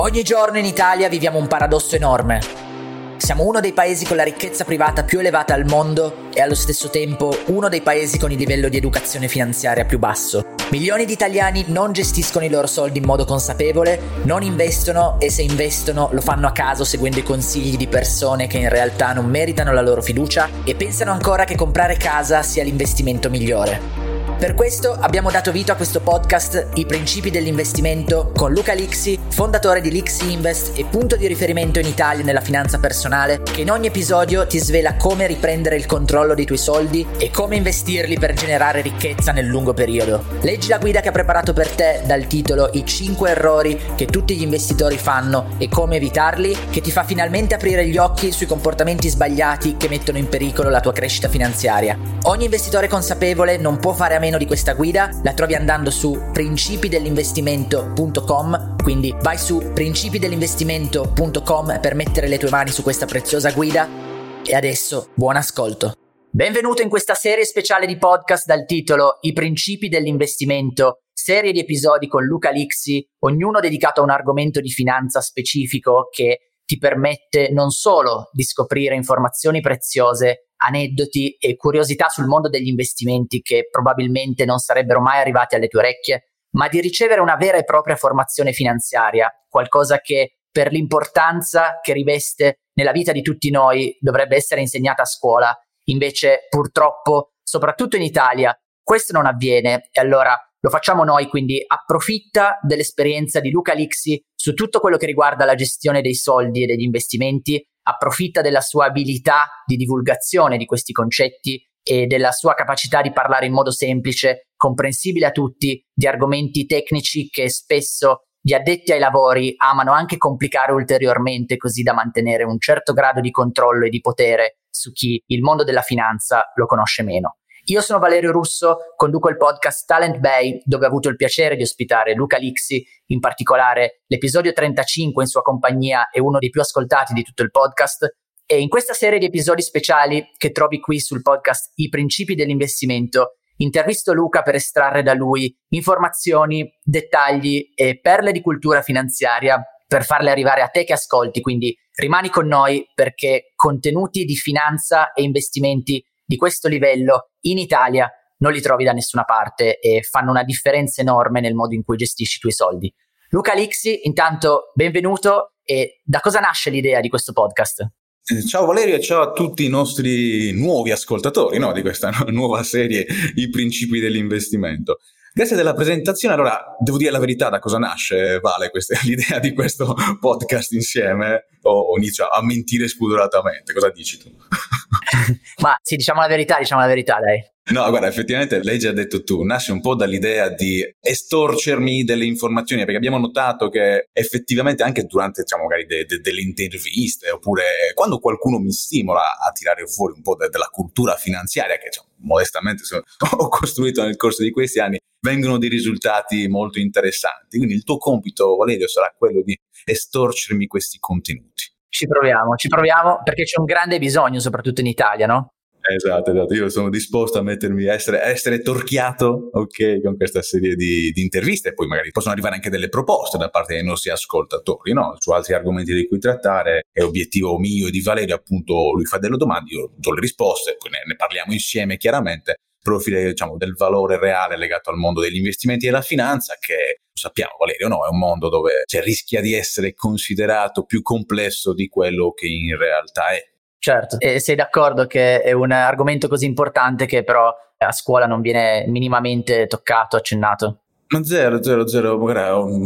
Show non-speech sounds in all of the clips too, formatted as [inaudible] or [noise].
Ogni giorno in Italia viviamo un paradosso enorme. Siamo uno dei paesi con la ricchezza privata più elevata al mondo e allo stesso tempo uno dei paesi con il livello di educazione finanziaria più basso. Milioni di italiani non gestiscono i loro soldi in modo consapevole, non investono e se investono lo fanno a caso seguendo i consigli di persone che in realtà non meritano la loro fiducia e pensano ancora che comprare casa sia l'investimento migliore. Per questo abbiamo dato vita a questo podcast I principi dell'investimento con Luca Lixi, fondatore di Lixi Invest e punto di riferimento in Italia nella finanza personale, che in ogni episodio ti svela come riprendere il controllo dei tuoi soldi e come investirli per generare ricchezza nel lungo periodo. Leggi la guida che ha preparato per te dal titolo I 5 errori che tutti gli investitori fanno e come evitarli, che ti fa finalmente aprire gli occhi sui comportamenti sbagliati che mettono in pericolo la tua crescita finanziaria. Ogni investitore consapevole non può fare a meno meno di questa guida la trovi andando su principidellinvestimento.com, quindi vai su principidellinvestimento.com per mettere le tue mani su questa preziosa guida e adesso buon ascolto. Benvenuto in questa serie speciale di podcast dal titolo I principi dell'investimento, serie di episodi con Luca Lixi, ognuno dedicato a un argomento di finanza specifico che ti permette non solo di scoprire informazioni preziose, aneddoti e curiosità sul mondo degli investimenti che probabilmente non sarebbero mai arrivati alle tue orecchie, ma di ricevere una vera e propria formazione finanziaria, qualcosa che per l'importanza che riveste nella vita di tutti noi dovrebbe essere insegnata a scuola. Invece, purtroppo, soprattutto in Italia, questo non avviene e allora lo facciamo noi, quindi approfitta dell'esperienza di Luca Lixi su tutto quello che riguarda la gestione dei soldi e degli investimenti approfitta della sua abilità di divulgazione di questi concetti e della sua capacità di parlare in modo semplice, comprensibile a tutti, di argomenti tecnici che spesso gli addetti ai lavori amano anche complicare ulteriormente così da mantenere un certo grado di controllo e di potere su chi il mondo della finanza lo conosce meno. Io sono Valerio Russo, conduco il podcast Talent Bay, dove ho avuto il piacere di ospitare Luca Lixi, in particolare l'episodio 35 in sua compagnia è uno dei più ascoltati di tutto il podcast. E in questa serie di episodi speciali che trovi qui sul podcast I principi dell'investimento, intervisto Luca per estrarre da lui informazioni, dettagli e perle di cultura finanziaria per farle arrivare a te che ascolti. Quindi rimani con noi perché contenuti di finanza e investimenti di questo livello in Italia non li trovi da nessuna parte e fanno una differenza enorme nel modo in cui gestisci i tuoi soldi. Luca Lixi, intanto benvenuto e da cosa nasce l'idea di questo podcast? Eh, ciao Valerio e ciao a tutti i nostri nuovi ascoltatori no, di questa [laughs] nuova serie I principi dell'investimento. Grazie della presentazione. Allora, devo dire la verità, da cosa nasce, Vale, questa, [laughs] l'idea di questo podcast insieme? O inizio a mentire spudoratamente? Cosa dici tu? [laughs] Ma sì, diciamo la verità, diciamo la verità, dai. No, guarda, effettivamente lei già detto tu, nasce un po' dall'idea di estorcermi delle informazioni, perché abbiamo notato che effettivamente anche durante, diciamo, magari de- de- delle interviste, oppure quando qualcuno mi stimola a tirare fuori un po' de- della cultura finanziaria, che diciamo, modestamente [laughs] ho costruito nel corso di questi anni, vengono dei risultati molto interessanti. Quindi il tuo compito, Valerio, sarà quello di estorcermi questi contenuti. Ci proviamo, ci proviamo perché c'è un grande bisogno, soprattutto in Italia, no? Esatto, esatto. Io sono disposto a mettermi a essere, essere torchiato, ok, con questa serie di, di, interviste. Poi magari possono arrivare anche delle proposte da parte dei nostri ascoltatori, no? Su altri argomenti di cui trattare. È obiettivo mio e di Valerio, appunto, lui fa delle domande, io do le risposte, poi ne, ne parliamo insieme chiaramente profilo diciamo, del valore reale legato al mondo degli investimenti e della finanza che sappiamo Valerio, no? è un mondo dove cioè, rischia di essere considerato più complesso di quello che in realtà è. Certo, e sei d'accordo che è un argomento così importante che però a scuola non viene minimamente toccato, accennato? Ma zero, zero, zero.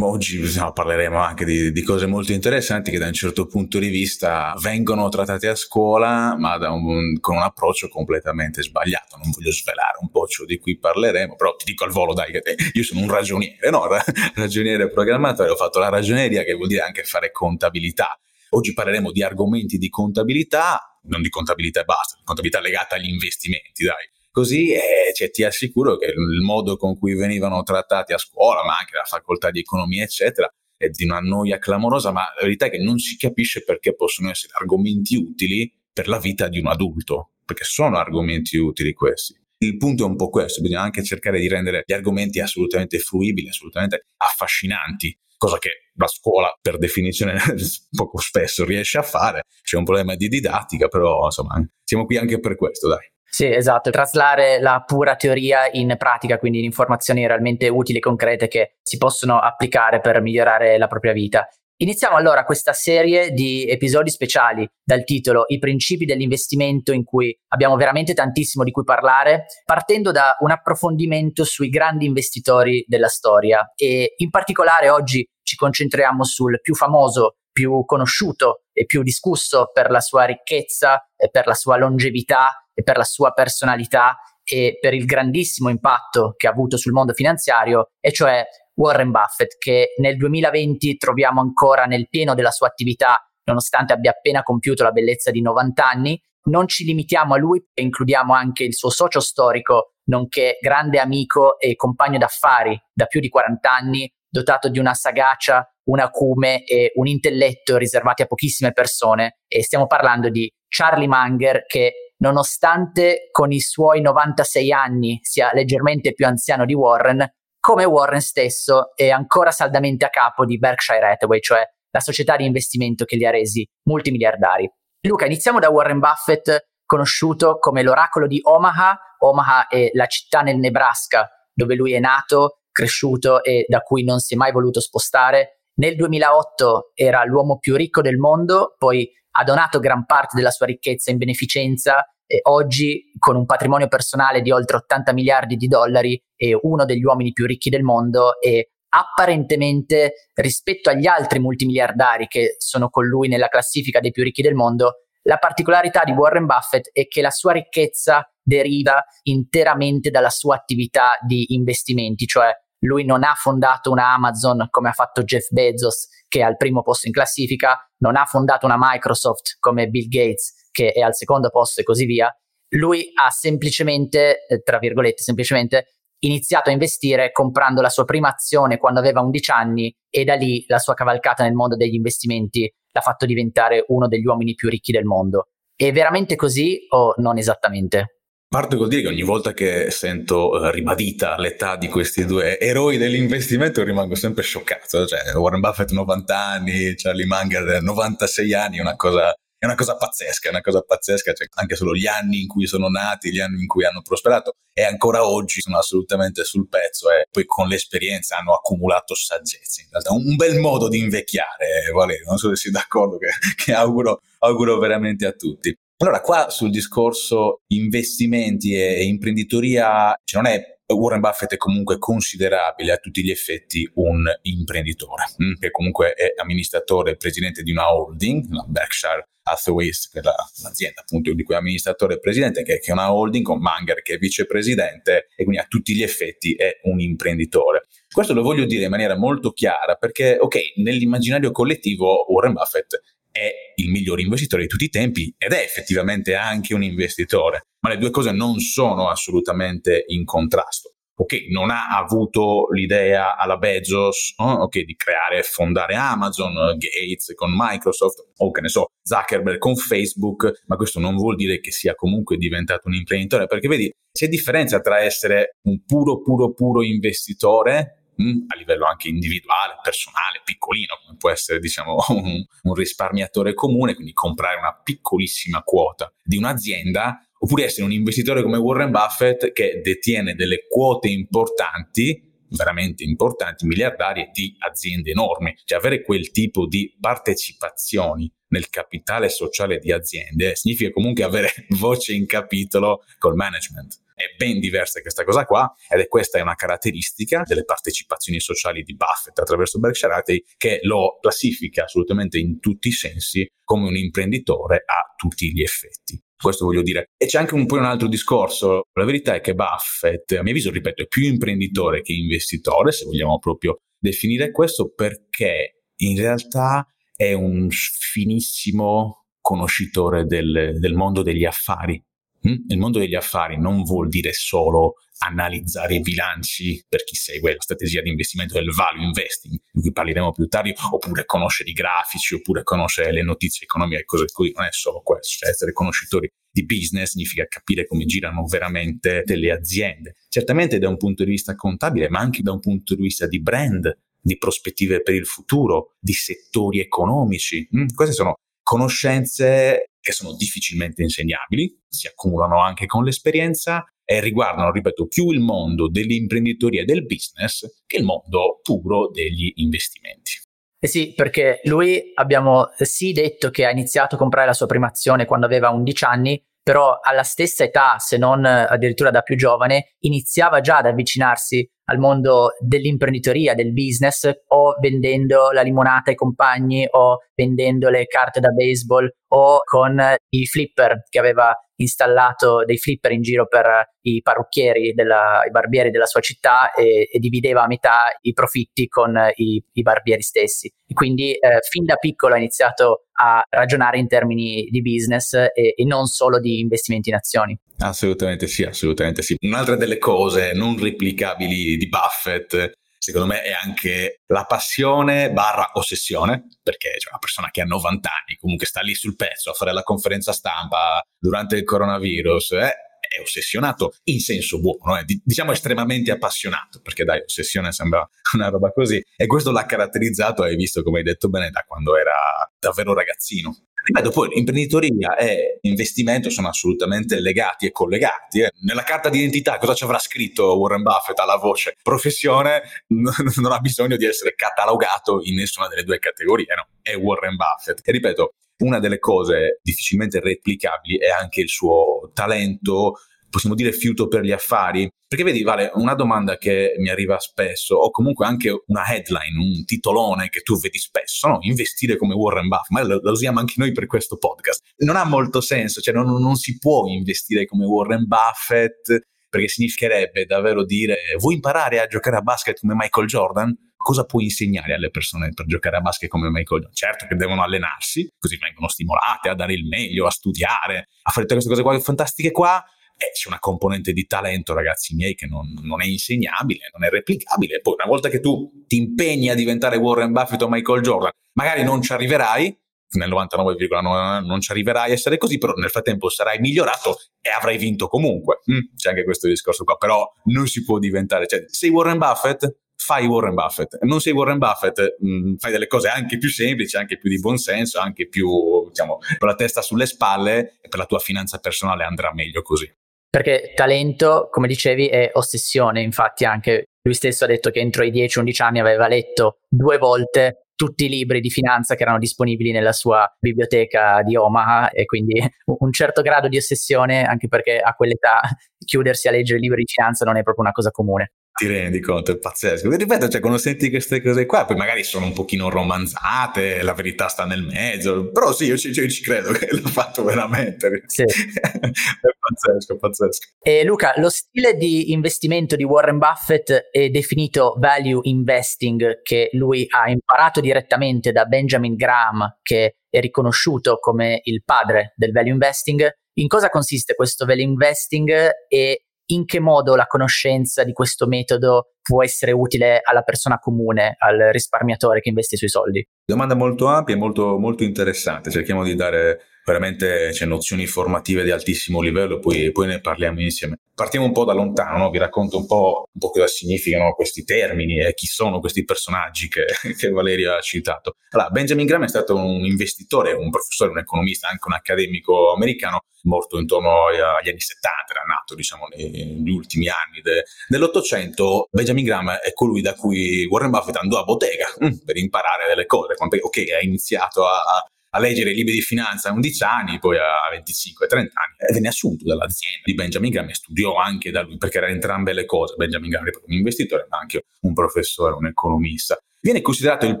Oggi no, parleremo anche di, di, cose molto interessanti che da un certo punto di vista vengono trattate a scuola, ma un, con un approccio completamente sbagliato. Non voglio svelare un po' ciò di cui parleremo, però ti dico al volo, dai, che io sono un ragioniere, no? [laughs] Ragioniere programmatore, ho fatto la ragioneria che vuol dire anche fare contabilità. Oggi parleremo di argomenti di contabilità, non di contabilità e basta, di contabilità legata agli investimenti, dai Così eh, cioè, ti assicuro che il modo con cui venivano trattati a scuola, ma anche la facoltà di economia, eccetera, è di una noia clamorosa, ma la verità è che non si capisce perché possono essere argomenti utili per la vita di un adulto, perché sono argomenti utili questi. Il punto è un po' questo, bisogna anche cercare di rendere gli argomenti assolutamente fruibili, assolutamente affascinanti cosa che la scuola per definizione [laughs] poco spesso riesce a fare. C'è un problema di didattica, però insomma siamo qui anche per questo, dai. Sì, esatto, traslare la pura teoria in pratica, quindi in informazioni realmente utili e concrete che si possono applicare per migliorare la propria vita. Iniziamo allora questa serie di episodi speciali dal titolo I principi dell'investimento in cui abbiamo veramente tantissimo di cui parlare, partendo da un approfondimento sui grandi investitori della storia e in particolare oggi ci concentriamo sul più famoso, più conosciuto e più discusso per la sua ricchezza e per la sua longevità e per la sua personalità e per il grandissimo impatto che ha avuto sul mondo finanziario, e cioè Warren Buffett, che nel 2020 troviamo ancora nel pieno della sua attività, nonostante abbia appena compiuto la bellezza di 90 anni. Non ci limitiamo a lui, includiamo anche il suo socio storico, nonché grande amico e compagno d'affari da più di 40 anni, dotato di una sagacia, un acume e un intelletto riservati a pochissime persone. E stiamo parlando di Charlie Munger, che nonostante con i suoi 96 anni sia leggermente più anziano di Warren, come Warren stesso è ancora saldamente a capo di Berkshire Hathaway, cioè la società di investimento che li ha resi multimiliardari. Luca, iniziamo da Warren Buffett, conosciuto come l'oracolo di Omaha. Omaha è la città nel Nebraska dove lui è nato, cresciuto e da cui non si è mai voluto spostare. Nel 2008 era l'uomo più ricco del mondo, poi ha donato gran parte della sua ricchezza in beneficenza e oggi con un patrimonio personale di oltre 80 miliardi di dollari è uno degli uomini più ricchi del mondo e apparentemente rispetto agli altri multimiliardari che sono con lui nella classifica dei più ricchi del mondo, la particolarità di Warren Buffett è che la sua ricchezza deriva interamente dalla sua attività di investimenti, cioè lui non ha fondato una Amazon come ha fatto Jeff Bezos, che è al primo posto in classifica, non ha fondato una Microsoft come Bill Gates, che è al secondo posto e così via, lui ha semplicemente, eh, tra virgolette, semplicemente iniziato a investire comprando la sua prima azione quando aveva 11 anni e da lì la sua cavalcata nel mondo degli investimenti l'ha fatto diventare uno degli uomini più ricchi del mondo. È veramente così o non esattamente? Parto col dire che ogni volta che sento uh, ribadita l'età di questi due eroi dell'investimento rimango sempre scioccato. Cioè, Warren Buffett 90 anni, Charlie Munger 96 anni, una cosa è una cosa pazzesca, è una cosa pazzesca, cioè, anche solo gli anni in cui sono nati, gli anni in cui hanno prosperato e ancora oggi sono assolutamente sul pezzo e poi con l'esperienza hanno accumulato saggezza. In realtà un bel modo di invecchiare, Valerio, non so se sei d'accordo, che, che auguro, auguro veramente a tutti. Allora, qua sul discorso investimenti e imprenditoria, cioè non è Warren Buffett è comunque considerabile a tutti gli effetti un imprenditore, mm, che comunque è amministratore e presidente di una holding, la Berkshire Hathaway, che è la, l'azienda appunto di cui è amministratore e presidente, che, che, è una holding con Munger che è vicepresidente e quindi a tutti gli effetti è un imprenditore. Questo lo voglio dire in maniera molto chiara perché, ok, nell'immaginario collettivo Warren Buffett è il miglior investitore di tutti i tempi ed è effettivamente anche un investitore, ma le due cose non sono assolutamente in contrasto. Ok, non ha avuto l'idea alla Bezos oh, okay, di creare e fondare Amazon, Gates con Microsoft o che ne so, Zuckerberg con Facebook, ma questo non vuol dire che sia comunque diventato un imprenditore, perché vedi, c'è differenza tra essere un puro, puro, puro investitore a livello anche individuale, personale, piccolino, come può essere diciamo [laughs] un, un risparmiatore comune, quindi comprare una piccolissima quota di un'azienda, oppure essere un investitore come Warren Buffett che detiene delle quote importanti veramente importanti, miliardarie di aziende enormi. Cioè avere quel tipo di partecipazioni nel capitale sociale di aziende significa comunque avere [laughs] voce in capitolo col management è ben diversa questa cosa qua ed è questa una caratteristica delle partecipazioni sociali di Buffett attraverso Berkshire Hathaway che lo classifica assolutamente in tutti i sensi come un imprenditore a tutti gli effetti. Questo voglio dire. E c'è anche un po' un altro discorso. La verità è che Buffett, a mio avviso, ripeto, è più imprenditore che investitore, se vogliamo proprio definire questo, perché in realtà è un finissimo conoscitore del, del mondo degli affari? Il mondo degli affari non vuol dire solo analizzare i bilanci per chi segue la strategia di investimento del value investing, di cui parleremo più tardi, oppure conoscere i grafici, oppure conoscere le notizie economiche cose così. Non è solo questo, cioè essere conoscitori di business significa capire come girano veramente delle aziende. Certamente da un punto di vista contabile, ma anche da un punto di vista di brand, di prospettive per il futuro, di settori economici. Mm, queste sono conoscenze che sono difficilmente insegnabili, si accumulano anche con l'esperienza e riguardano, ripeto, più il mondo dell'imprenditoria e del business che il mondo puro degli investimenti. Eh sì, perché lui abbiamo sì detto che ha iniziato a comprare la sua prima azione quando aveva 11 anni, però alla stessa età, se non addirittura da più giovane, iniziava già ad avvicinarsi al mondo dell'imprenditoria, del business, o vendendo la limonata ai compagni, o vendendo le carte da baseball, o con i flipper che aveva installato dei flipper in giro per i parrucchieri, della, i barbieri della sua città e, e, divideva a metà i profitti con i, i barbieri stessi. Quindi eh, fin da piccolo ha iniziato a ragionare in termini di business e, e non solo di investimenti in azioni. Assolutamente sì, assolutamente sì. Un'altra delle cose non replicabili di Buffett secondo me è anche la passione barra ossessione, perché c'è una persona che ha 90 anni, comunque sta lì sul pezzo a fare la conferenza stampa durante il coronavirus, eh, è ossessionato in senso buono, eh, diciamo estremamente appassionato, perché dai, ossessione sembra una roba così, e questo l'ha caratterizzato, hai visto come hai detto bene, da quando era davvero ragazzino. Ripeto, poi imprenditoria e investimento sono assolutamente legati e collegati. Eh. Nella carta d'identità cosa ci avrà scritto Warren Buffett alla voce? Professione non ha bisogno di essere catalogato in nessuna delle due categorie, no? È Warren Buffett. E ripeto, una delle cose difficilmente replicabili è anche il suo talento possiamo dire fiuto per gli affari? Perché vedi, Vale, una domanda che mi arriva spesso, o comunque anche una headline, un titolone che tu vedi spesso, no? investire come Warren Buffett, ma lo, usiamo anche noi per questo podcast. Non ha molto senso, cioè non, non si può investire come Warren Buffett, perché significherebbe davvero dire vuoi imparare a giocare a basket come Michael Jordan? Cosa puoi insegnare alle persone per giocare a basket come Michael Jordan? Certo che devono allenarsi, così vengono stimolate a dare il meglio, a studiare, a fare tutte queste cose qua fantastiche qua, eh, c'è una componente di talento, ragazzi miei, che non, non, è insegnabile, non è replicabile. Poi, una volta che tu ti impegni a diventare Warren Buffett o Michael Jordan, magari non ci arriverai. Nel 99,9 non ci arriverai a essere così, però nel frattempo sarai migliorato e avrai vinto comunque. Mm, c'è anche questo discorso qua, però non si può diventare, cioè, sei Warren Buffett, fai Warren Buffett. Non sei Warren Buffett, mh, mm, fai delle cose anche più semplici, anche più di buonsenso, anche più, diciamo, con la testa sulle spalle e per la tua finanza personale andrà meglio così. Perché talento, come dicevi, è ossessione. Infatti, anche lui stesso ha detto che entro i 10-11 anni aveva letto due volte tutti i libri di finanza che erano disponibili nella sua biblioteca di Omaha e quindi [laughs] un certo grado di ossessione, anche perché a quell'età chiudersi a leggere libri di finanza non è proprio una cosa comune ti rendi conto, è pazzesco. E ripeto, cioè, quando senti queste cose qua, poi magari sono un pochino romanzate, la verità sta nel mezzo, però sì, io ci, io ci credo che l'ha fatto veramente. Sì. [laughs] è pazzesco, pazzesco. E Luca, lo stile di investimento di Warren Buffett è definito value investing, che lui ha imparato direttamente da Benjamin Graham, che è riconosciuto come il padre del value investing. In cosa consiste questo value investing e in che modo la conoscenza di questo metodo può essere utile alla persona comune, al risparmiatore che investe i suoi soldi? Domanda molto ampia e molto, molto interessante. Cerchiamo di dare veramente cioè, nozioni formative di altissimo livello, poi, poi, ne parliamo insieme. Partiamo un po' da lontano, no? vi racconto un po', un po', cosa significano questi termini e chi sono questi personaggi che, [laughs] che Valeria ha citato. Allora, Benjamin Graham è stato un investitore, un professore, un economista, anche un accademico americano, morto intorno agli anni 70, era nato diciamo negli ultimi anni de, dell'Ottocento. Benjamin Graham è colui da cui Warren Buffett andò a bottega mm, per imparare delle cose. Ok, ha iniziato a leggere i libri di finanza a 11 anni, poi a 25-30 anni, e venne assunto dall'azienda di Benjamin Graham e studiò anche da lui, perché era entrambe le cose. Benjamin Graham era un investitore, ma anche un professore, un economista. Viene considerato il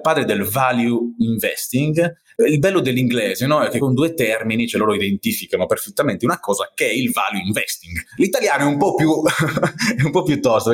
padre del value investing. Il bello dell'inglese no? è che con due termini ce loro identificano perfettamente una cosa che è il value investing. L'italiano è un po' più, [laughs] è un po più tosto,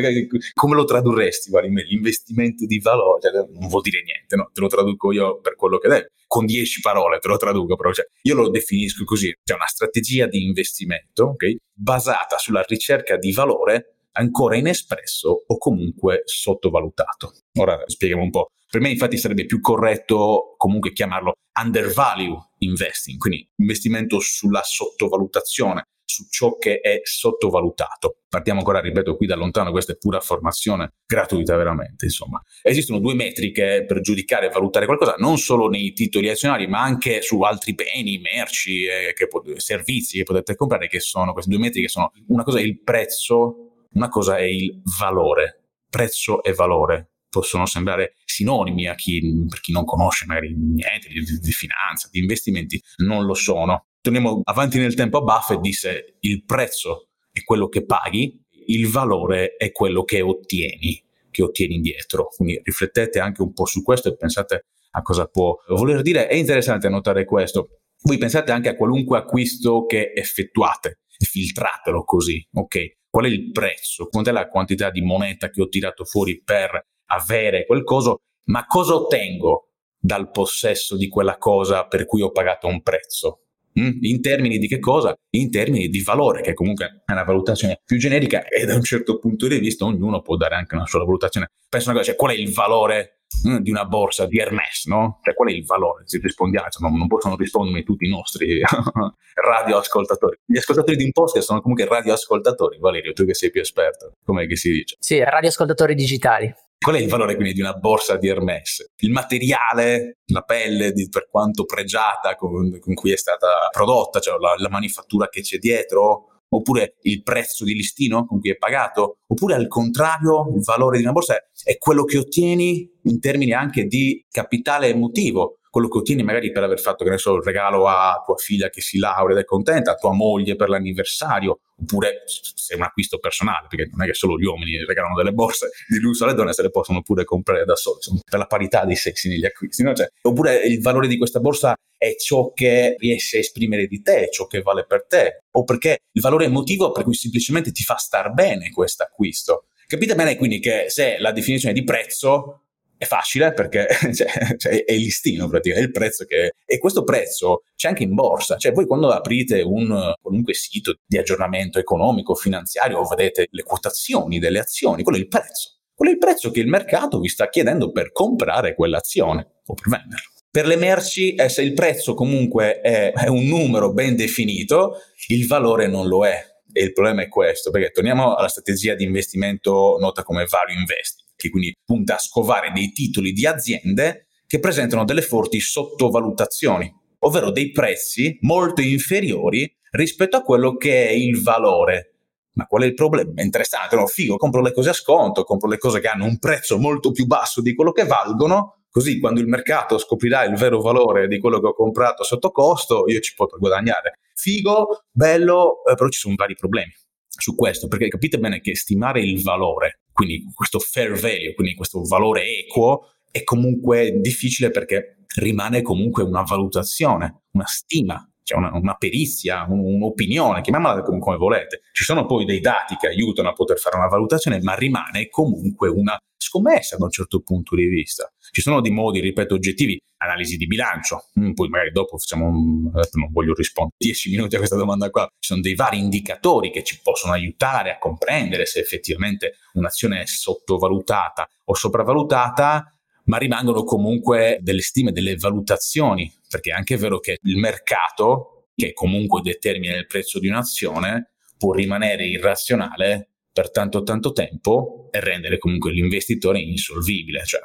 come lo tradurresti? Guardi, l'investimento di valore cioè, non vuol dire niente, no? te lo traduco io per quello che deve. Con dieci parole te lo traduco, però cioè, io lo definisco così: c'è una strategia di investimento okay? basata sulla ricerca di valore ancora inespresso o comunque sottovalutato. Ora spieghiamo un po'. Per me infatti sarebbe più corretto comunque chiamarlo undervalue investing, quindi investimento sulla sottovalutazione su ciò che è sottovalutato. Partiamo ancora, ripeto, qui da lontano, questa è pura formazione gratuita veramente, insomma. Esistono due metriche per giudicare e valutare qualcosa, non solo nei titoli azionari, ma anche su altri beni, merci, eh, che, servizi che potete comprare, che sono queste due metriche, sono una cosa è il prezzo, una cosa è il valore. Prezzo e valore possono sembrare sinonimi a chi, per chi non conosce magari niente di, di, finanza, di investimenti, non lo sono. Torniamo avanti nel tempo, Buffett disse il prezzo è quello che paghi, il valore è quello che ottieni, che ottieni indietro. Quindi riflettete anche un po' su questo e pensate a cosa può voler dire. È interessante notare questo. Voi pensate anche a qualunque acquisto che effettuate filtratelo così, ok? Qual è il prezzo? Quant'è la quantità di moneta che ho tirato fuori per avere quel coso, ma cosa ottengo dal possesso di quella cosa per cui ho pagato un prezzo? Mm? In termini di che cosa? In termini di valore, che comunque è una valutazione più generica e da un certo punto di vista ognuno può dare anche una sua valutazione. Penso una cosa, cioè qual è il valore mm, di una borsa di Hermes, no? Cioè qual è il valore? Se rispondiamo, insomma, non possono rispondermi tutti i nostri [laughs] radioascoltatori. Gli ascoltatori di un podcast sono comunque radioascoltatori. Valerio, tu che sei più esperto, com'è che si dice? Sì, radioascoltatori digitali. Qual è il valore quindi di una borsa di Hermes? Il materiale, la pelle, di, per quanto pregiata con, con, cui è stata prodotta, cioè la, la manifattura che c'è dietro, oppure il prezzo di listino con cui è pagato, oppure al contrario il valore di una borsa è quello che ottieni in termini anche di capitale emotivo, quello che ottieni magari per aver fatto, che ne so, il regalo a tua figlia che si laurea ed è contenta, a tua moglie per l'anniversario, oppure se è un acquisto personale, perché non è che solo gli uomini regalano delle borse di lusso alle donne, se le possono pure comprare da soli, insomma, per la parità dei sessi negli acquisti. No? Cioè, oppure il valore di questa borsa è ciò che riesce a esprimere di te, ciò che vale per te, o perché il valore emotivo per cui semplicemente ti fa star bene questo acquisto. Capite bene quindi che se la definizione di prezzo è facile perché [laughs] cioè, cioè, è il listino praticamente, è il prezzo che... E questo prezzo c'è anche in borsa, cioè voi quando aprite un qualunque sito di aggiornamento economico, finanziario, vedete le quotazioni delle azioni, quello è il prezzo. Quello è il prezzo che il mercato vi sta chiedendo per comprare quell'azione o per venderla. Per le merci, eh, se il prezzo comunque è, è un numero ben definito, il valore non lo è. E il problema è questo, perché torniamo alla strategia di investimento nota come value investing che quindi punta a scovare dei titoli di aziende che presentano delle forti sottovalutazioni, ovvero dei prezzi molto inferiori rispetto a quello che è il valore. Ma qual è il problema? È interessante, no? Figo, compro le cose a sconto, compro le cose che hanno un prezzo molto più basso di quello che valgono, così quando il mercato scoprirà il vero valore di quello che ho comprato sotto costo, io ci potrò guadagnare. Figo, bello, eh, però ci sono vari problemi su questo, perché capite bene che stimare il valore quindi questo fair value, quindi questo valore equo, è comunque difficile perché rimane comunque una valutazione, una stima, cioè una, una perizia, un, un'opinione, chiamiamola come, come volete. Ci sono poi dei dati che aiutano a poter fare una valutazione, ma rimane comunque una scommessa da un certo punto di vista. Ci sono dei modi, ripeto, oggettivi, analisi di bilancio, mm, poi magari dopo facciamo, un, non voglio rispondere [laughs] 10 minuti a questa domanda qua, ci sono dei vari indicatori che ci possono aiutare a comprendere se effettivamente un'azione è sottovalutata o sopravvalutata, ma rimangono comunque delle stime, delle valutazioni, perché è anche vero che il mercato, che comunque determina il prezzo di un'azione, può rimanere irrazionale per tanto tanto tempo e rendere comunque l'investitore insolvibile. Cioè,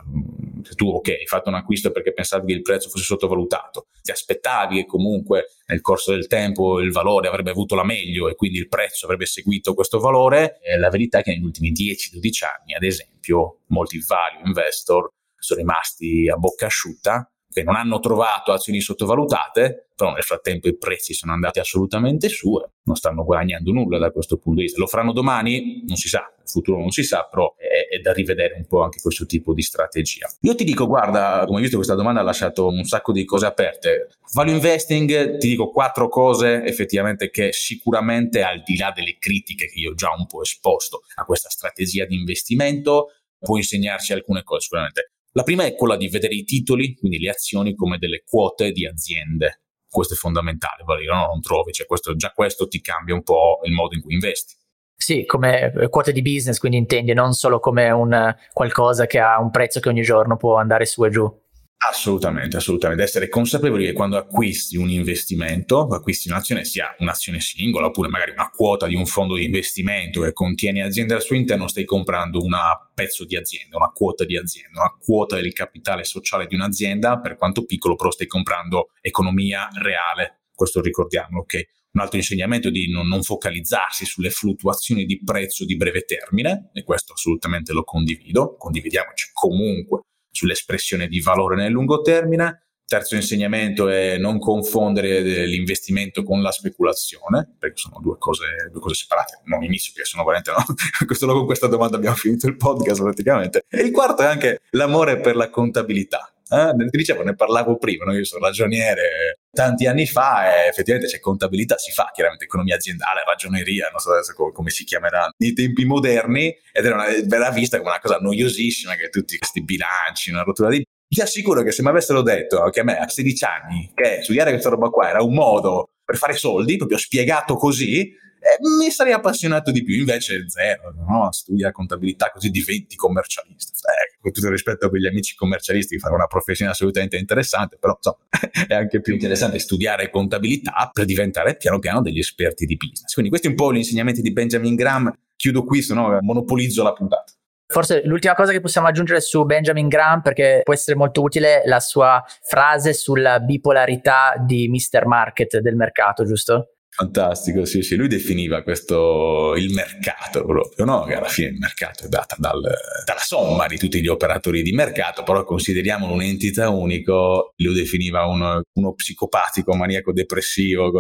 se tu, ok, hai fatto un acquisto perché pensavi che il prezzo fosse sottovalutato, ti aspettavi che comunque nel corso del tempo il valore avrebbe avuto la meglio e quindi il prezzo avrebbe seguito questo valore, la verità è che negli ultimi 10-12 anni, ad esempio, molti value investor sono rimasti a bocca asciutta che non hanno trovato azioni sottovalutate, però nel frattempo i prezzi sono andati assolutamente su e non stanno guadagnando nulla da questo punto di vista. Lo faranno domani? Non si sa, il futuro non si sa, però è, è da rivedere un po' anche questo tipo di strategia. Io ti dico, guarda, come hai visto questa domanda ha lasciato un sacco di cose aperte. Value investing, ti dico quattro cose effettivamente che sicuramente al di là delle critiche che io ho già un po' esposto a questa strategia di investimento, può insegnarci alcune cose sicuramente. La prima è quella di vedere i titoli, quindi le azioni, come delle quote di aziende. Questo è fondamentale, Valerio, no? non trovi, cioè questo, già questo ti cambia un po' il modo in cui investi. Sì, come eh, quote di business, quindi intendi non solo come un qualcosa che ha un prezzo che ogni giorno può andare su e giù. Assolutamente, assolutamente. Essere consapevoli che quando acquisti un investimento, acquisti un'azione, sia un'azione singola oppure magari una quota di un fondo di investimento che contiene aziende al suo interno, stai comprando un pezzo di azienda, una quota di azienda, una quota del capitale sociale di un'azienda, per quanto piccolo, però stai comprando economia reale. Questo ricordiamolo, ok? Un altro insegnamento è di non, focalizzarsi sulle fluttuazioni di prezzo di breve termine, e questo assolutamente lo condivido, condividiamoci comunque sull'espressione di valore nel lungo termine. Terzo insegnamento è non confondere l'investimento con la speculazione, perché sono due cose, due cose separate. Non inizio, perché sono veramente no. [laughs] Solo con questa domanda abbiamo finito il podcast praticamente. E il quarto è anche l'amore per la contabilità. Eh, ti dicevo, ne parlavo prima, no? io sono ragioniere tanti anni fa e effettivamente c'è contabilità, si fa chiaramente economia aziendale, ragioneria, non so adesso come, come si chiamerà nei tempi moderni ed era una, verrà vista come una cosa noiosissima che tutti questi bilanci, una rottura di ti assicuro che se mi avessero detto che a me a 16 anni che studiare questa roba qua era un modo per fare soldi, proprio spiegato così, mi sarei appassionato di più, invece zero, no? studia contabilità così diventi commercialista. Eh, con tutto il rispetto a quegli amici commercialisti fanno una professione assolutamente interessante, però insomma, [laughs] è anche più interessante studiare contabilità per diventare piano piano degli esperti di business. Quindi questi è un po' gli insegnamenti di Benjamin Graham, chiudo qui, se no monopolizzo la puntata. Forse l'ultima cosa che possiamo aggiungere su Benjamin Graham, perché può essere molto utile, la sua frase sulla bipolarità di Mr. Market del mercato, giusto? Fantastico, sì, sì, lui definiva questo il mercato proprio, no? Che alla fine il mercato è data dal, dalla somma di tutti gli operatori di mercato, però consideriamolo un'entità unico, lui definiva uno, uno psicopatico, maniaco depressivo,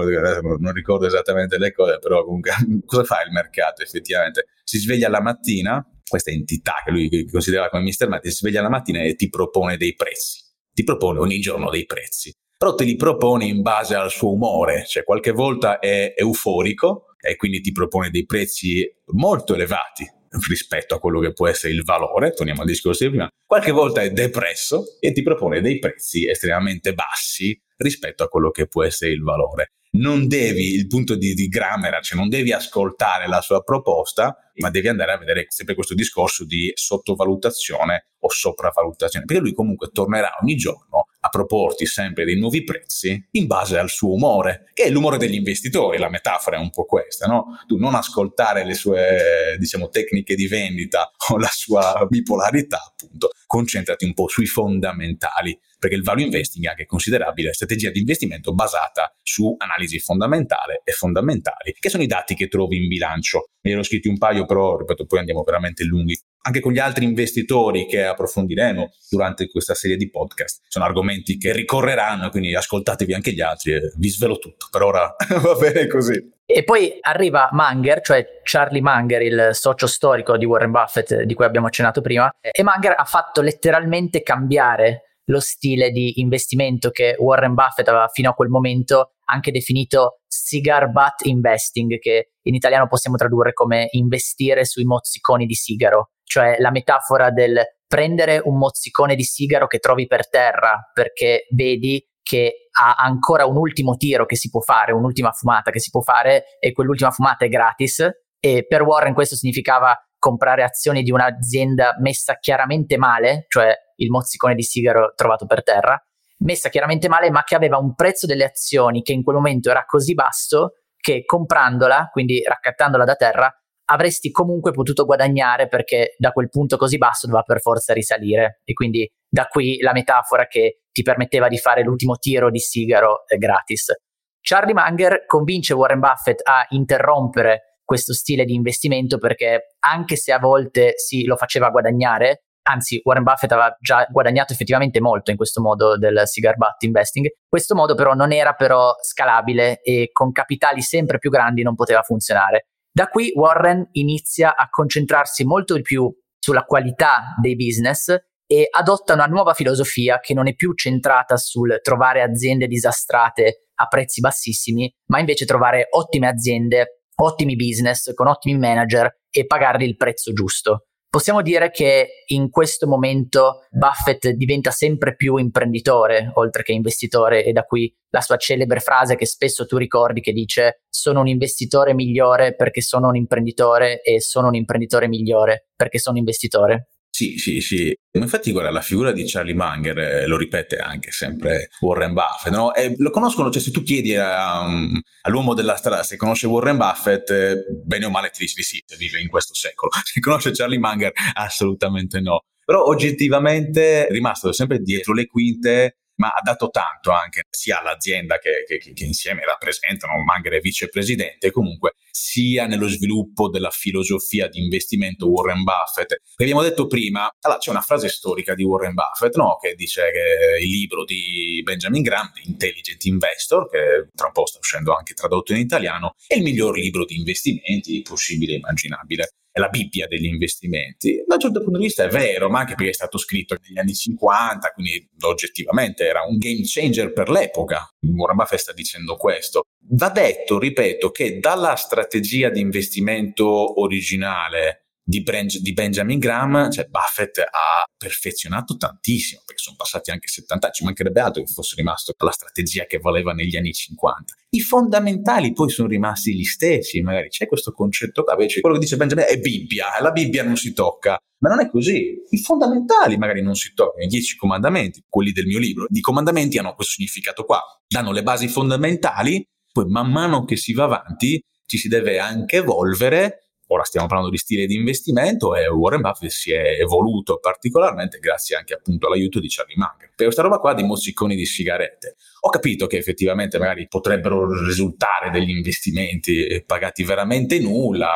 non ricordo esattamente le cose, però comunque [laughs] cosa fa il mercato effettivamente? Si sveglia la mattina, questa entità che lui considerava come Mr. Market, si sveglia la mattina e ti propone dei prezzi, ti propone ogni giorno dei prezzi però te li propone in base al suo umore, cioè qualche volta è euforico e quindi ti propone dei prezzi molto elevati rispetto a quello che può essere il valore, torniamo al discorso di prima, qualche volta è depresso e ti propone dei prezzi estremamente bassi rispetto a quello che può essere il valore. Non devi, il punto di, di Gramera, cioè non devi ascoltare la sua proposta, ma devi andare a vedere sempre questo discorso di sottovalutazione o sopravvalutazione, perché lui comunque tornerà ogni giorno a proporti sempre dei nuovi prezzi in base al suo umore, che è l'umore degli investitori, la metafora è un po' questa, no? Tu non ascoltare le sue, diciamo, tecniche di vendita o la sua bipolarità, appunto, concentrati un po' sui fondamentali, perché il value investing è anche considerabile strategia di investimento basata su analisi fondamentale e fondamentali, che sono i dati che trovi in bilancio. Ne ero scritti un paio, però, ripeto, poi andiamo veramente lunghi anche con gli altri investitori che approfondiremo durante questa serie di podcast. Sono argomenti che ricorreranno, quindi ascoltatevi anche gli altri e vi svelo tutto. Per ora [laughs] va bene così. E poi arriva Munger, cioè Charlie Munger, il socio storico di Warren Buffett di cui abbiamo accennato prima, e Munger ha fatto letteralmente cambiare lo stile di investimento che Warren Buffett aveva fino a quel momento anche definito cigar butt investing, che in italiano possiamo tradurre come investire sui mozziconi di sigaro. Cioè la metafora del prendere un mozzicone di sigaro che trovi per terra perché vedi che ha ancora un ultimo tiro che si può fare, un'ultima fumata che si può fare e quell'ultima fumata è gratis. E per Warren questo significava comprare azioni di un'azienda messa chiaramente male, cioè il mozzicone di sigaro trovato per terra, messa chiaramente male ma che aveva un prezzo delle azioni che in quel momento era così basso che comprandola, quindi raccattandola da terra, avresti comunque potuto guadagnare perché da quel punto così basso doveva per forza risalire e quindi da qui la metafora che ti permetteva di fare l'ultimo tiro di sigaro eh, gratis. Charlie Munger convince Warren Buffett a interrompere questo stile di investimento perché anche se a volte sì lo faceva guadagnare, anzi Warren Buffett aveva già guadagnato effettivamente molto in questo modo del cigar butt investing, questo modo però non era però scalabile e con capitali sempre più grandi non poteva funzionare. Da qui Warren inizia a concentrarsi molto di più sulla qualità dei business e adotta una nuova filosofia che non è più centrata sul trovare aziende disastrate a prezzi bassissimi, ma invece trovare ottime aziende, ottimi business con ottimi manager e pagarli il prezzo giusto. Possiamo dire che in questo momento Buffett diventa sempre più imprenditore oltre che investitore e da qui la sua celebre frase che spesso tu ricordi che dice sono un investitore migliore perché sono un imprenditore e sono un imprenditore migliore perché sono investitore. Sì, sì, sì. Infatti, guarda, la figura di Charlie Munger eh, lo ripete anche sempre Warren Buffett, no? E lo conoscono, cioè se tu chiedi a, um, all'uomo della strada se conosce Warren Buffett, eh, bene o male ti dice di sì, se vive in questo secolo. [laughs] Se conosce Charlie Munger, assolutamente no. Però oggettivamente è rimasto sempre dietro le quinte ma ha dato tanto anche sia all'azienda che, che, che insieme rappresentano, Manger è vicepresidente, comunque sia nello sviluppo della filosofia di investimento Warren Buffett. Che abbiamo detto prima, allora c'è una frase storica di Warren Buffett no? che dice che il libro di Benjamin Graham, Intelligent Investor, che tra un po' sta uscendo anche tradotto in italiano, è il miglior libro di investimenti possibile e immaginabile è la Bibbia degli investimenti. Da un certo punto di vista è vero, ma anche perché è stato scritto negli anni 50, quindi oggettivamente era un game changer per l'epoca. Warren Buffett sta dicendo questo. Va detto, ripeto, che dalla strategia di investimento originale di, Brand, di, Benjamin Graham, cioè Buffett ha perfezionato tantissimo, perché sono passati anche 70 anni, ci mancherebbe altro che fosse rimasto la strategia che valeva negli anni 50. I fondamentali poi sono rimasti gli stessi, magari c'è questo concetto qua, invece quello che dice Benjamin è Bibbia, la Bibbia non si tocca, ma non è così. I fondamentali magari non si toccano, i dieci comandamenti, quelli del mio libro, i comandamenti hanno questo significato qua, danno le basi fondamentali, poi man mano che si va avanti ci si deve anche evolvere ora stiamo parlando di stile di investimento e Warren Buffett si è evoluto particolarmente grazie anche appunto all'aiuto di Charlie Munger. Per questa roba qua di mozziconi di sigarette. Ho capito che effettivamente magari potrebbero risultare degli investimenti pagati veramente nulla,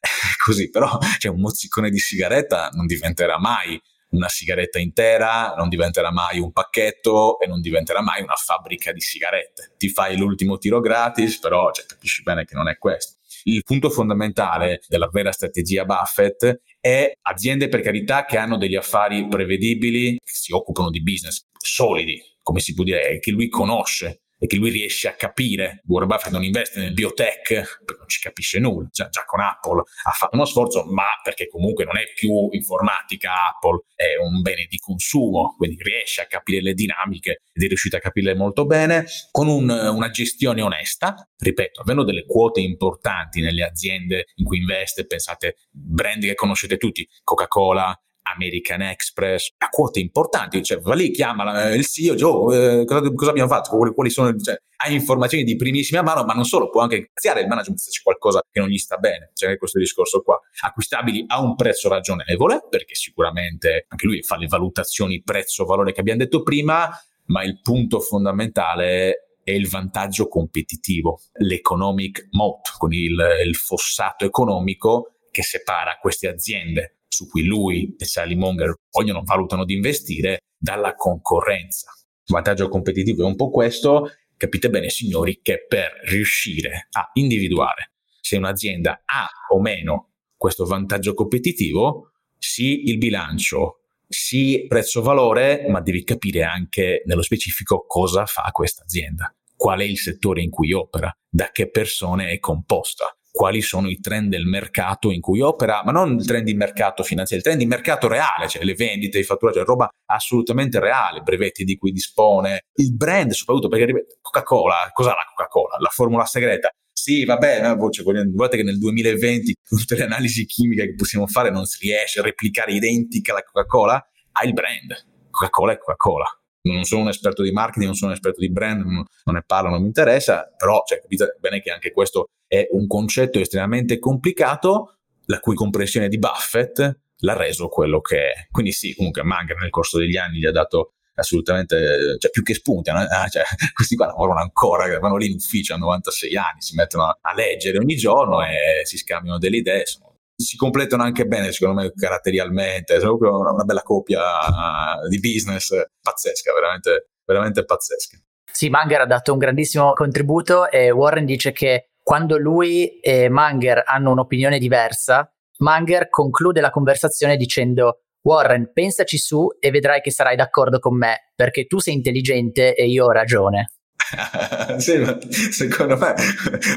[laughs] così, però cioè, un mozzicone di sigaretta non diventerà mai una sigaretta intera, non diventerà mai un pacchetto e non diventerà mai una fabbrica di sigarette. Ti fai l'ultimo tiro gratis, però cioè, capisci bene che non è questo. Il punto fondamentale della vera strategia Buffett è aziende per carità che hanno degli affari prevedibili, che si occupano di business solidi, come si può dire, che lui conosce e che lui riesce a capire. Warren Buffett non investe nel biotech perché non ci capisce nulla. Già, già, con Apple ha fatto uno sforzo, ma perché comunque non è più informatica Apple, è un bene di consumo, quindi riesce a capire le dinamiche ed è riuscito a capirle molto bene con un, una gestione onesta. Ripeto, avendo delle quote importanti nelle aziende in cui investe, pensate brand che conoscete tutti, Coca-Cola, American Express, a quote importanti, cioè va lì, chiama il CEO, oh, eh, cosa, cosa, abbiamo fatto, quali, sono, cioè, hai informazioni di primissima mano, ma non solo, può anche iniziare il management se c'è qualcosa che non gli sta bene, c'è questo discorso qua, acquistabili a un prezzo ragionevole, perché sicuramente anche lui fa le valutazioni prezzo-valore che abbiamo detto prima, ma il punto fondamentale è il vantaggio competitivo, l'economic moat, con il, il fossato economico che separa queste aziende su cui lui e Sally Monger vogliono, valutano di investire dalla concorrenza. Il vantaggio competitivo è un po' questo, capite bene signori che per riuscire a individuare se un'azienda ha o meno questo vantaggio competitivo, sì il bilancio, sì prezzo-valore, ma devi capire anche nello specifico cosa fa questa azienda, qual è il settore in cui opera, da che persone è composta, quali sono i trend del mercato in cui opera, ma non il trend di mercato finanziario, il trend di mercato reale, cioè le vendite, i fatturaggio, cioè roba assolutamente reale, brevetti di cui dispone, il brand soprattutto, perché Coca-Cola, cos'ha la Coca-Cola? La formula segreta. Sì, vabbè, cioè, guardate che nel 2020 tutte le analisi chimiche che possiamo fare non si riesce a replicare identica alla Coca-Cola, ha il brand. Coca-Cola è Coca-Cola non sono un esperto di marketing, non sono un esperto di brand, non, non ne parlo, non mi interessa, però cioè, capite bene che anche questo è un concetto estremamente complicato, la cui comprensione di Buffett l'ha reso quello che è. Quindi sì, comunque Munger nel corso degli anni gli ha dato assolutamente, cioè più che spunti, no? ah, cioè, [laughs] questi qua lavorano ancora, vanno lì in ufficio a 96 anni, si mettono a, a leggere ogni giorno e si scambiano delle idee, sono si completano anche bene, secondo me, caratterialmente. Sono proprio una, bella coppia uh, di business pazzesca, veramente, veramente pazzesca. Sì, Manger ha dato un grandissimo contributo e Warren dice che quando lui e Manger hanno un'opinione diversa, Manger conclude la conversazione dicendo Warren, pensaci su e vedrai che sarai d'accordo con me, perché tu sei intelligente e io ho ragione. [laughs] sì, ma secondo me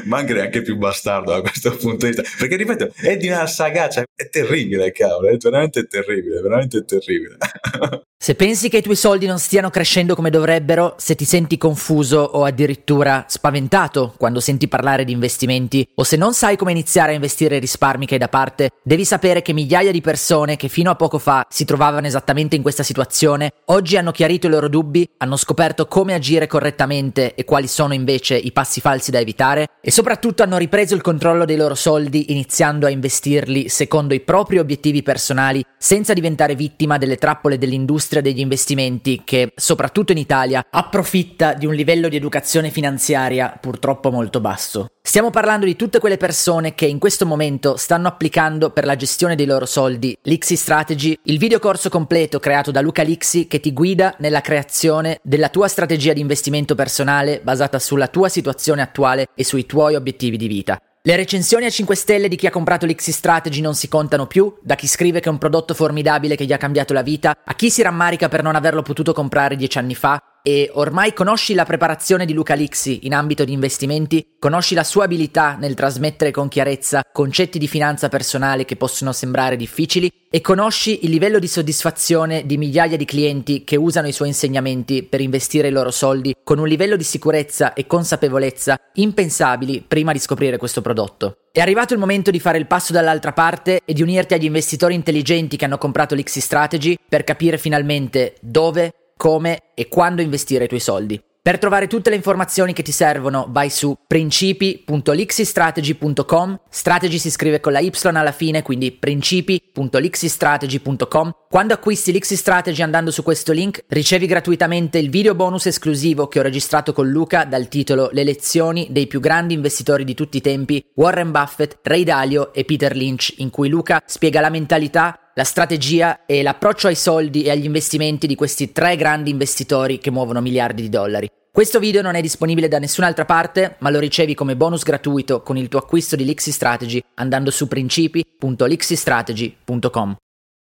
Mangre è anche più bastardo da questo punto di vista. Perché ripeto è di una sagacia è terribile cavolo è veramente terribile veramente terribile [laughs] Se pensi che i tuoi soldi non stiano crescendo come dovrebbero, se ti senti confuso o addirittura spaventato quando senti parlare di investimenti, o se non sai come iniziare a investire i risparmi che hai da parte, devi sapere che migliaia di persone che fino a poco fa si trovavano esattamente in questa situazione, oggi hanno chiarito i loro dubbi, hanno scoperto come agire correttamente e quali sono invece i passi falsi da evitare, e soprattutto hanno ripreso il controllo dei loro soldi iniziando a investirli secondo i propri obiettivi personali, senza diventare vittima delle trappole dell'industria industria degli investimenti che, soprattutto in Italia, approfitta di un livello di educazione finanziaria purtroppo molto basso. Stiamo parlando di tutte quelle persone che in questo momento stanno applicando per la gestione dei loro soldi l'Ixi Strategy, il videocorso completo creato da Luca Lixi che ti guida nella creazione della tua strategia di investimento personale basata sulla tua situazione attuale e sui tuoi obiettivi di vita. Le recensioni a 5 stelle di chi ha comprato l'Xi Strategy non si contano più, da chi scrive che è un prodotto formidabile che gli ha cambiato la vita, a chi si rammarica per non averlo potuto comprare dieci anni fa, e ormai conosci la preparazione di Luca Lixi in ambito di investimenti, conosci la sua abilità nel trasmettere con chiarezza concetti di finanza personale che possono sembrare difficili e conosci il livello di soddisfazione di migliaia di clienti che usano i suoi insegnamenti per investire i loro soldi con un livello di sicurezza e consapevolezza impensabili prima di scoprire questo prodotto. È arrivato il momento di fare il passo dall'altra parte e di unirti agli investitori intelligenti che hanno comprato l'Ixi Strategy per capire finalmente dove, come e quando investire i tuoi soldi. Per trovare tutte le informazioni che ti servono vai su principi.lixistrategy.com, strategy si scrive con la Y alla fine, quindi principi.lixistrategy.com. Quando acquisti l'Ixi Strategy andando su questo link ricevi gratuitamente il video bonus esclusivo che ho registrato con Luca dal titolo Le lezioni dei più grandi investitori di tutti i tempi, Warren Buffett, Ray Dalio e Peter Lynch, in cui Luca spiega la mentalità la strategia e l'approccio ai soldi e agli investimenti di questi tre grandi investitori che muovono miliardi di dollari. Questo video non è disponibile da nessun'altra parte, ma lo ricevi come bonus gratuito con il tuo acquisto di Lixi Strategy andando su principi.lixistrategy.com.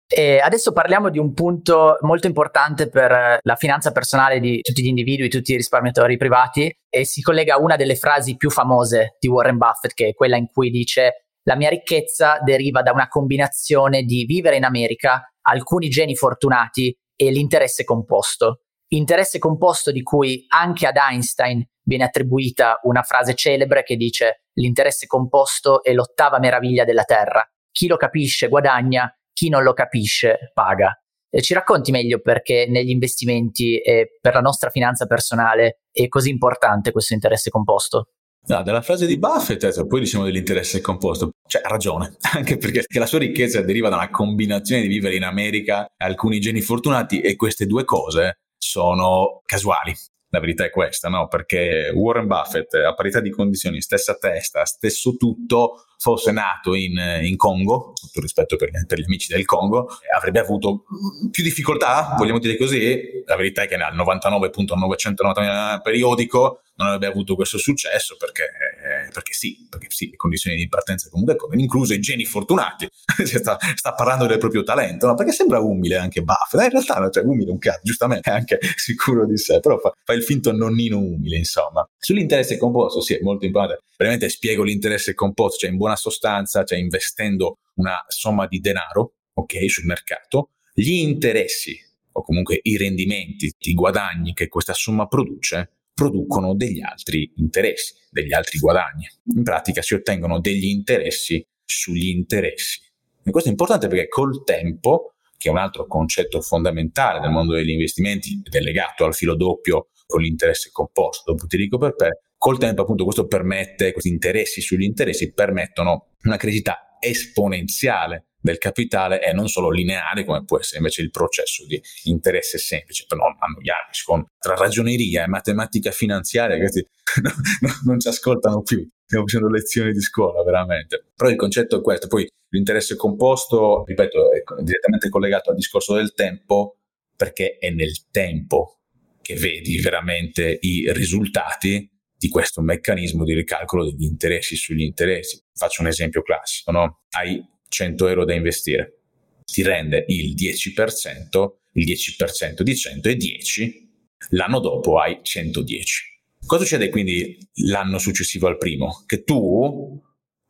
E adesso parliamo di un punto molto importante per la finanza personale di tutti gli individui, tutti i risparmiatori privati e si collega a una delle frasi più famose di Warren Buffett, che è quella in cui dice la mia ricchezza deriva da una combinazione di vivere in America, alcuni geni fortunati e l'interesse composto. Interesse composto di cui anche ad Einstein viene attribuita una frase celebre che dice l'interesse composto è l'ottava meraviglia della Terra. Chi lo capisce guadagna, chi non lo capisce paga. E ci racconti meglio perché negli investimenti e per la nostra finanza personale è così importante questo interesse composto? No, della frase di Buffett, poi diciamo dell'interesse composto, cioè ha ragione, [laughs] anche perché la sua ricchezza deriva da una combinazione di vivere in America, alcuni geni fortunati e queste due cose sono casuali. La verità è questa, no? Perché Warren Buffett, a parità di condizioni, stessa testa, stesso tutto, fosse nato in, in Congo, tutto rispetto per, per, gli amici del Congo, avrebbe avuto più difficoltà, vogliamo dire così. La verità è che al 99.999 periodico non avrebbe avuto questo successo perché, eh, perché sì, perché sì, le condizioni di partenza comunque incluso i geni fortunati, [laughs] sta, sta, parlando del proprio talento, no? perché sembra umile anche eh, in realtà cioè, umile un cazzo, giustamente, è anche [laughs] sicuro di sé, però fa, fa il finto nonnino umile, insomma. Sull'interesse composto, sì, è molto importante. Veramente spiego l'interesse composto, cioè in buona sostanza, cioè investendo una somma di denaro, ok, sul mercato, gli interessi o comunque i rendimenti, i guadagni che questa somma produce producono degli altri interessi, degli altri guadagni. In pratica si ottengono degli interessi sugli interessi. E questo è importante perché col tempo, che è un altro concetto fondamentale del mondo degli investimenti ed è legato al filo doppio con l'interesse composto, dopo ti dico per te, col tempo appunto questo permette, questi interessi sugli interessi permettono una crescita esponenziale del capitale è non solo lineare come può essere invece il processo di interesse semplice, per non annoiarmi con tra ragioneria e matematica finanziaria, questi [laughs] no, no, non ci ascoltano più, stiamo facendo lezioni di scuola veramente. Però il concetto è questo, poi l'interesse composto, ripeto, è direttamente collegato al discorso del tempo, perché è nel tempo che vedi veramente i risultati di questo meccanismo di ricalcolo degli interessi sugli interessi. Faccio un esempio classico, no? Hai 100 euro da investire, ti rende il 10%, il 10% di 100 è 10, l'anno dopo hai 110. Cosa succede quindi l'anno successivo al primo? Che tu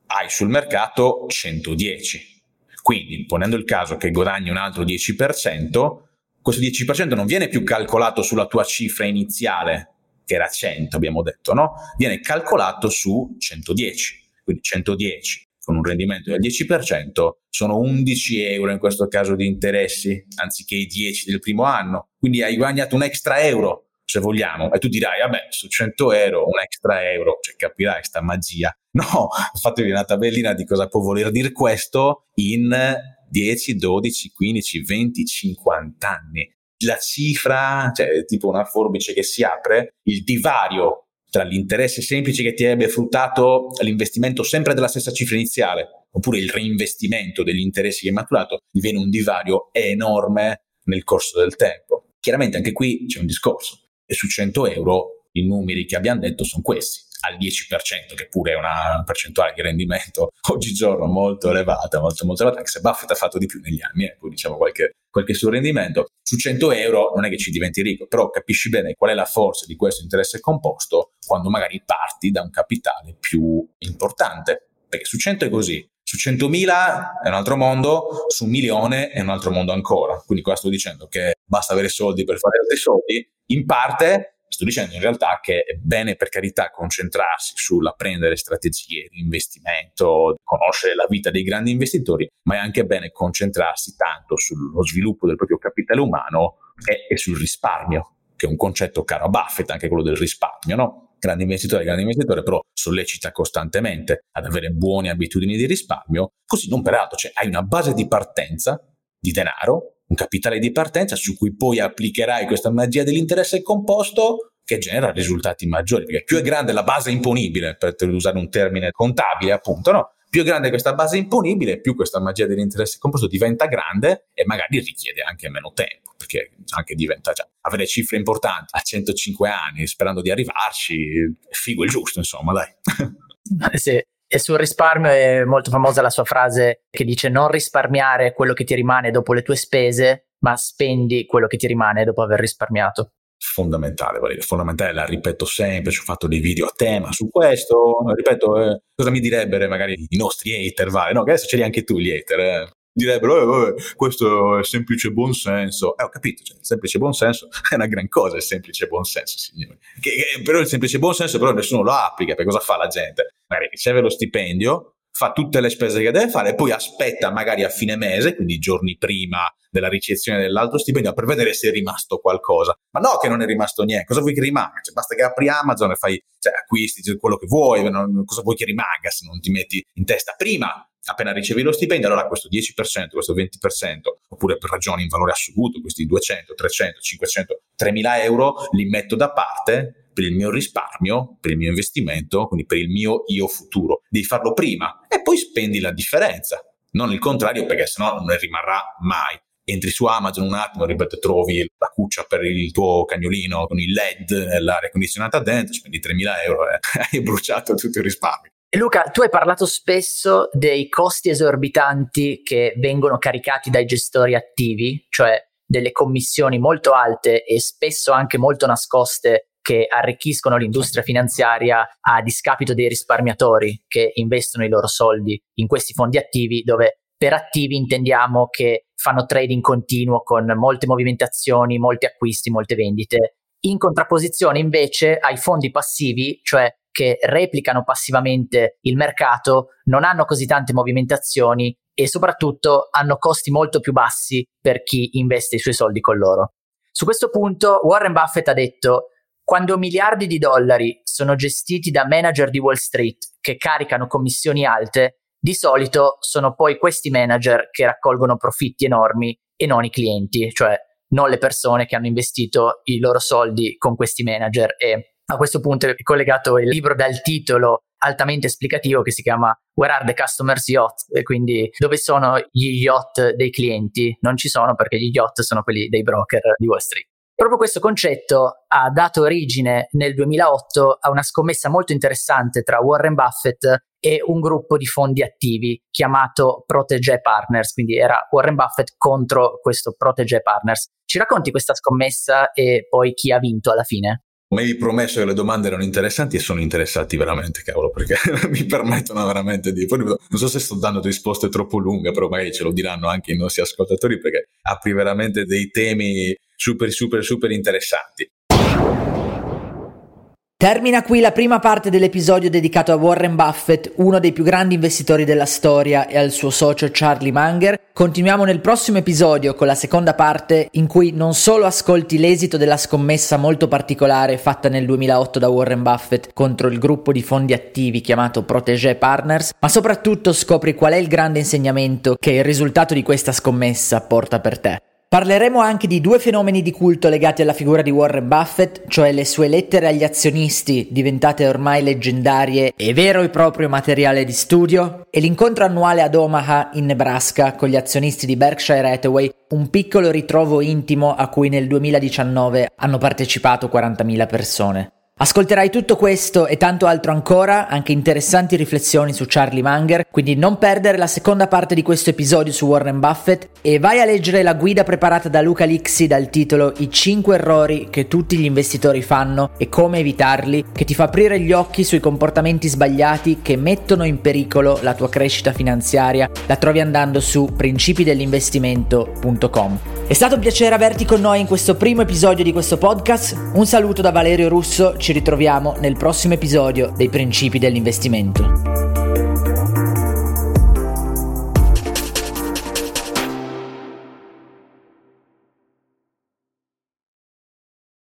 hai sul mercato 110. Quindi, ponendo il caso che guadagni un altro 10%, questo 10% non viene più calcolato sulla tua cifra iniziale, che era 100, abbiamo detto, no? Viene calcolato su 110. Quindi 110 con un rendimento del 10% sono 11 euro in questo caso di interessi, anziché i 10 del primo anno. Quindi hai guadagnato un extra euro se vogliamo, e tu dirai, vabbè, su 100 euro un extra euro, cioè capirai sta magia. No, [laughs] fatevi una tabellina di cosa può voler dire questo in 10, 12, 15, 20, 50 anni. La cifra, cioè tipo una forbice che si apre, il divario tra l'interesse semplice che ti avrebbe fruttato l'investimento sempre della stessa cifra iniziale, oppure il reinvestimento degli interessi che hai maturato, diviene un divario enorme nel corso del tempo. Chiaramente anche qui c'è un discorso e su 100 euro i numeri che abbiamo detto sono questi al 10%, che pure è una percentuale di rendimento [laughs] oggigiorno molto elevata, molto, molto elevata, anche se Buffett ha fatto di più negli anni, poi diciamo qualche, qualche suo rendimento. Su 100 euro non è che ci diventi ricco, però capisci bene qual è la forza di questo interesse composto quando magari parti da un capitale più importante. Perché su 100 è così, su 100.000 è un altro mondo, su un milione è un altro mondo ancora. Quindi qua sto dicendo che basta avere soldi per fare altri soldi, in parte sto dicendo in realtà che è bene per carità concentrarsi sull'apprendere strategie di investimento, conoscere la vita dei grandi investitori, ma è anche bene concentrarsi tanto sullo sviluppo del proprio capitale umano e, e sul risparmio, che è un concetto caro a Buffett, anche quello del risparmio, no? grande investitore, grande investitore, però sollecita costantemente ad avere buone abitudini di risparmio, così non peraltro, cioè hai una base di partenza di denaro, un capitale di partenza su cui poi applicherai questa magia dell'interesse composto che genera risultati maggiori, perché più è grande la base imponibile, per usare un termine contabile appunto, no? più è grande questa base imponibile, più questa magia dell'interesse composto diventa grande e magari richiede anche meno tempo, perché anche diventa già avere cifre importanti a 105 anni sperando di arrivarci, figo il giusto, insomma, dai. [laughs] sì. E sul risparmio è molto famosa la sua frase che dice non risparmiare quello che ti rimane dopo le tue spese, ma spendi quello che ti rimane dopo aver risparmiato. Fondamentale, Valerio, fondamentale, la ripeto sempre, ho fatto dei video a tema su questo, ripeto, eh, cosa mi direbbero magari i nostri hater, vai, no, che adesso ce li anche tu gli hater, eh. Direbbero, eh, questo è semplice buonsenso, eh, ho capito, cioè, semplice buonsenso [laughs] è una gran cosa, il semplice buonsenso, signori, che, che, però il semplice buonsenso però nessuno lo applica, per cosa fa la gente? Magari riceve lo stipendio, fa tutte le spese che deve fare e poi aspetta magari a fine mese, quindi giorni prima della ricezione dell'altro stipendio, per vedere se è rimasto qualcosa. Ma no che non è rimasto niente, cosa vuoi che rimanga? Cioè, basta che apri Amazon e fai cioè, acquisti cioè, quello che vuoi, non, cosa vuoi che rimanga se non ti metti in testa prima appena ricevi lo stipendio, allora questo 10%, questo 20%, oppure per ragioni in valore assoluto, questi 200, 300, 500, 3000 euro li metto da parte per il mio risparmio, per il mio investimento, quindi per il mio io futuro. Devi farlo prima e poi spendi la differenza, non il contrario perché sennò non ne rimarrà mai. Entri su Amazon un attimo, ripeto, trovi la cuccia per il tuo cagnolino con il LED, l'aria condizionata dentro, spendi 3.000 euro e [laughs] hai bruciato tutto il risparmio. Luca, tu hai parlato spesso dei costi esorbitanti che vengono caricati dai gestori attivi, cioè delle commissioni molto alte e spesso anche molto nascoste che arricchiscono l'industria finanziaria a discapito dei risparmiatori che investono i loro soldi in questi fondi attivi dove per attivi intendiamo che fanno trading continuo con molte movimentazioni, molti acquisti, molte vendite, in contrapposizione invece ai fondi passivi, cioè che replicano passivamente il mercato, non hanno così tante movimentazioni e soprattutto hanno costi molto più bassi per chi investe i suoi soldi con loro. Su questo punto Warren Buffett ha detto quando miliardi di dollari sono gestiti da manager di Wall Street che caricano commissioni alte, di solito sono poi questi manager che raccolgono profitti enormi e non i clienti, cioè non le persone che hanno investito i loro soldi con questi manager. E a questo punto è collegato il libro dal titolo altamente esplicativo che si chiama Where are the customers yacht? E quindi dove sono gli yacht dei clienti? Non ci sono perché gli yacht sono quelli dei broker di Wall Street. Proprio questo concetto ha dato origine nel 2008 a una scommessa molto interessante tra Warren Buffett e un gruppo di fondi attivi chiamato Protege Partners, quindi era Warren Buffett contro questo Protege Partners. Ci racconti questa scommessa e poi chi ha vinto alla fine? mi hai promesso che le domande erano interessanti e sono interessati veramente, cavolo, perché [laughs] mi permettono veramente di... Non so se sto dando risposte troppo lunghe, però magari ce lo diranno anche i nostri ascoltatori perché apri veramente dei temi super, super, super interessanti. Termina qui la prima parte dell'episodio dedicato a Warren Buffett, uno dei più grandi investitori della storia, e al suo socio Charlie Munger. Continuiamo nel prossimo episodio con la seconda parte in cui non solo ascolti l'esito della scommessa molto particolare fatta nel 2008 da Warren Buffett contro il gruppo di fondi attivi chiamato Protégé Partners, ma soprattutto scopri qual è il grande insegnamento che il risultato di questa scommessa porta per te. Parleremo anche di due fenomeni di culto legati alla figura di Warren Buffett, cioè le sue lettere agli azionisti, diventate ormai leggendarie e vero e proprio materiale di studio, e l'incontro annuale ad Omaha, in Nebraska, con gli azionisti di Berkshire Hathaway, un piccolo ritrovo intimo a cui nel 2019 hanno partecipato 40.000 persone. Ascolterai tutto questo e tanto altro ancora, anche interessanti riflessioni su Charlie Munger, quindi non perdere la seconda parte di questo episodio su Warren Buffett e vai a leggere la guida preparata da Luca Lixi dal titolo I 5 errori che tutti gli investitori fanno e come evitarli, che ti fa aprire gli occhi sui comportamenti sbagliati che mettono in pericolo la tua crescita finanziaria. La trovi andando su principidellinvestimento.com. È stato un piacere averti con noi in questo primo episodio di questo podcast. Un saluto da Valerio Russo ci ritroviamo nel prossimo episodio dei principi dell'investimento.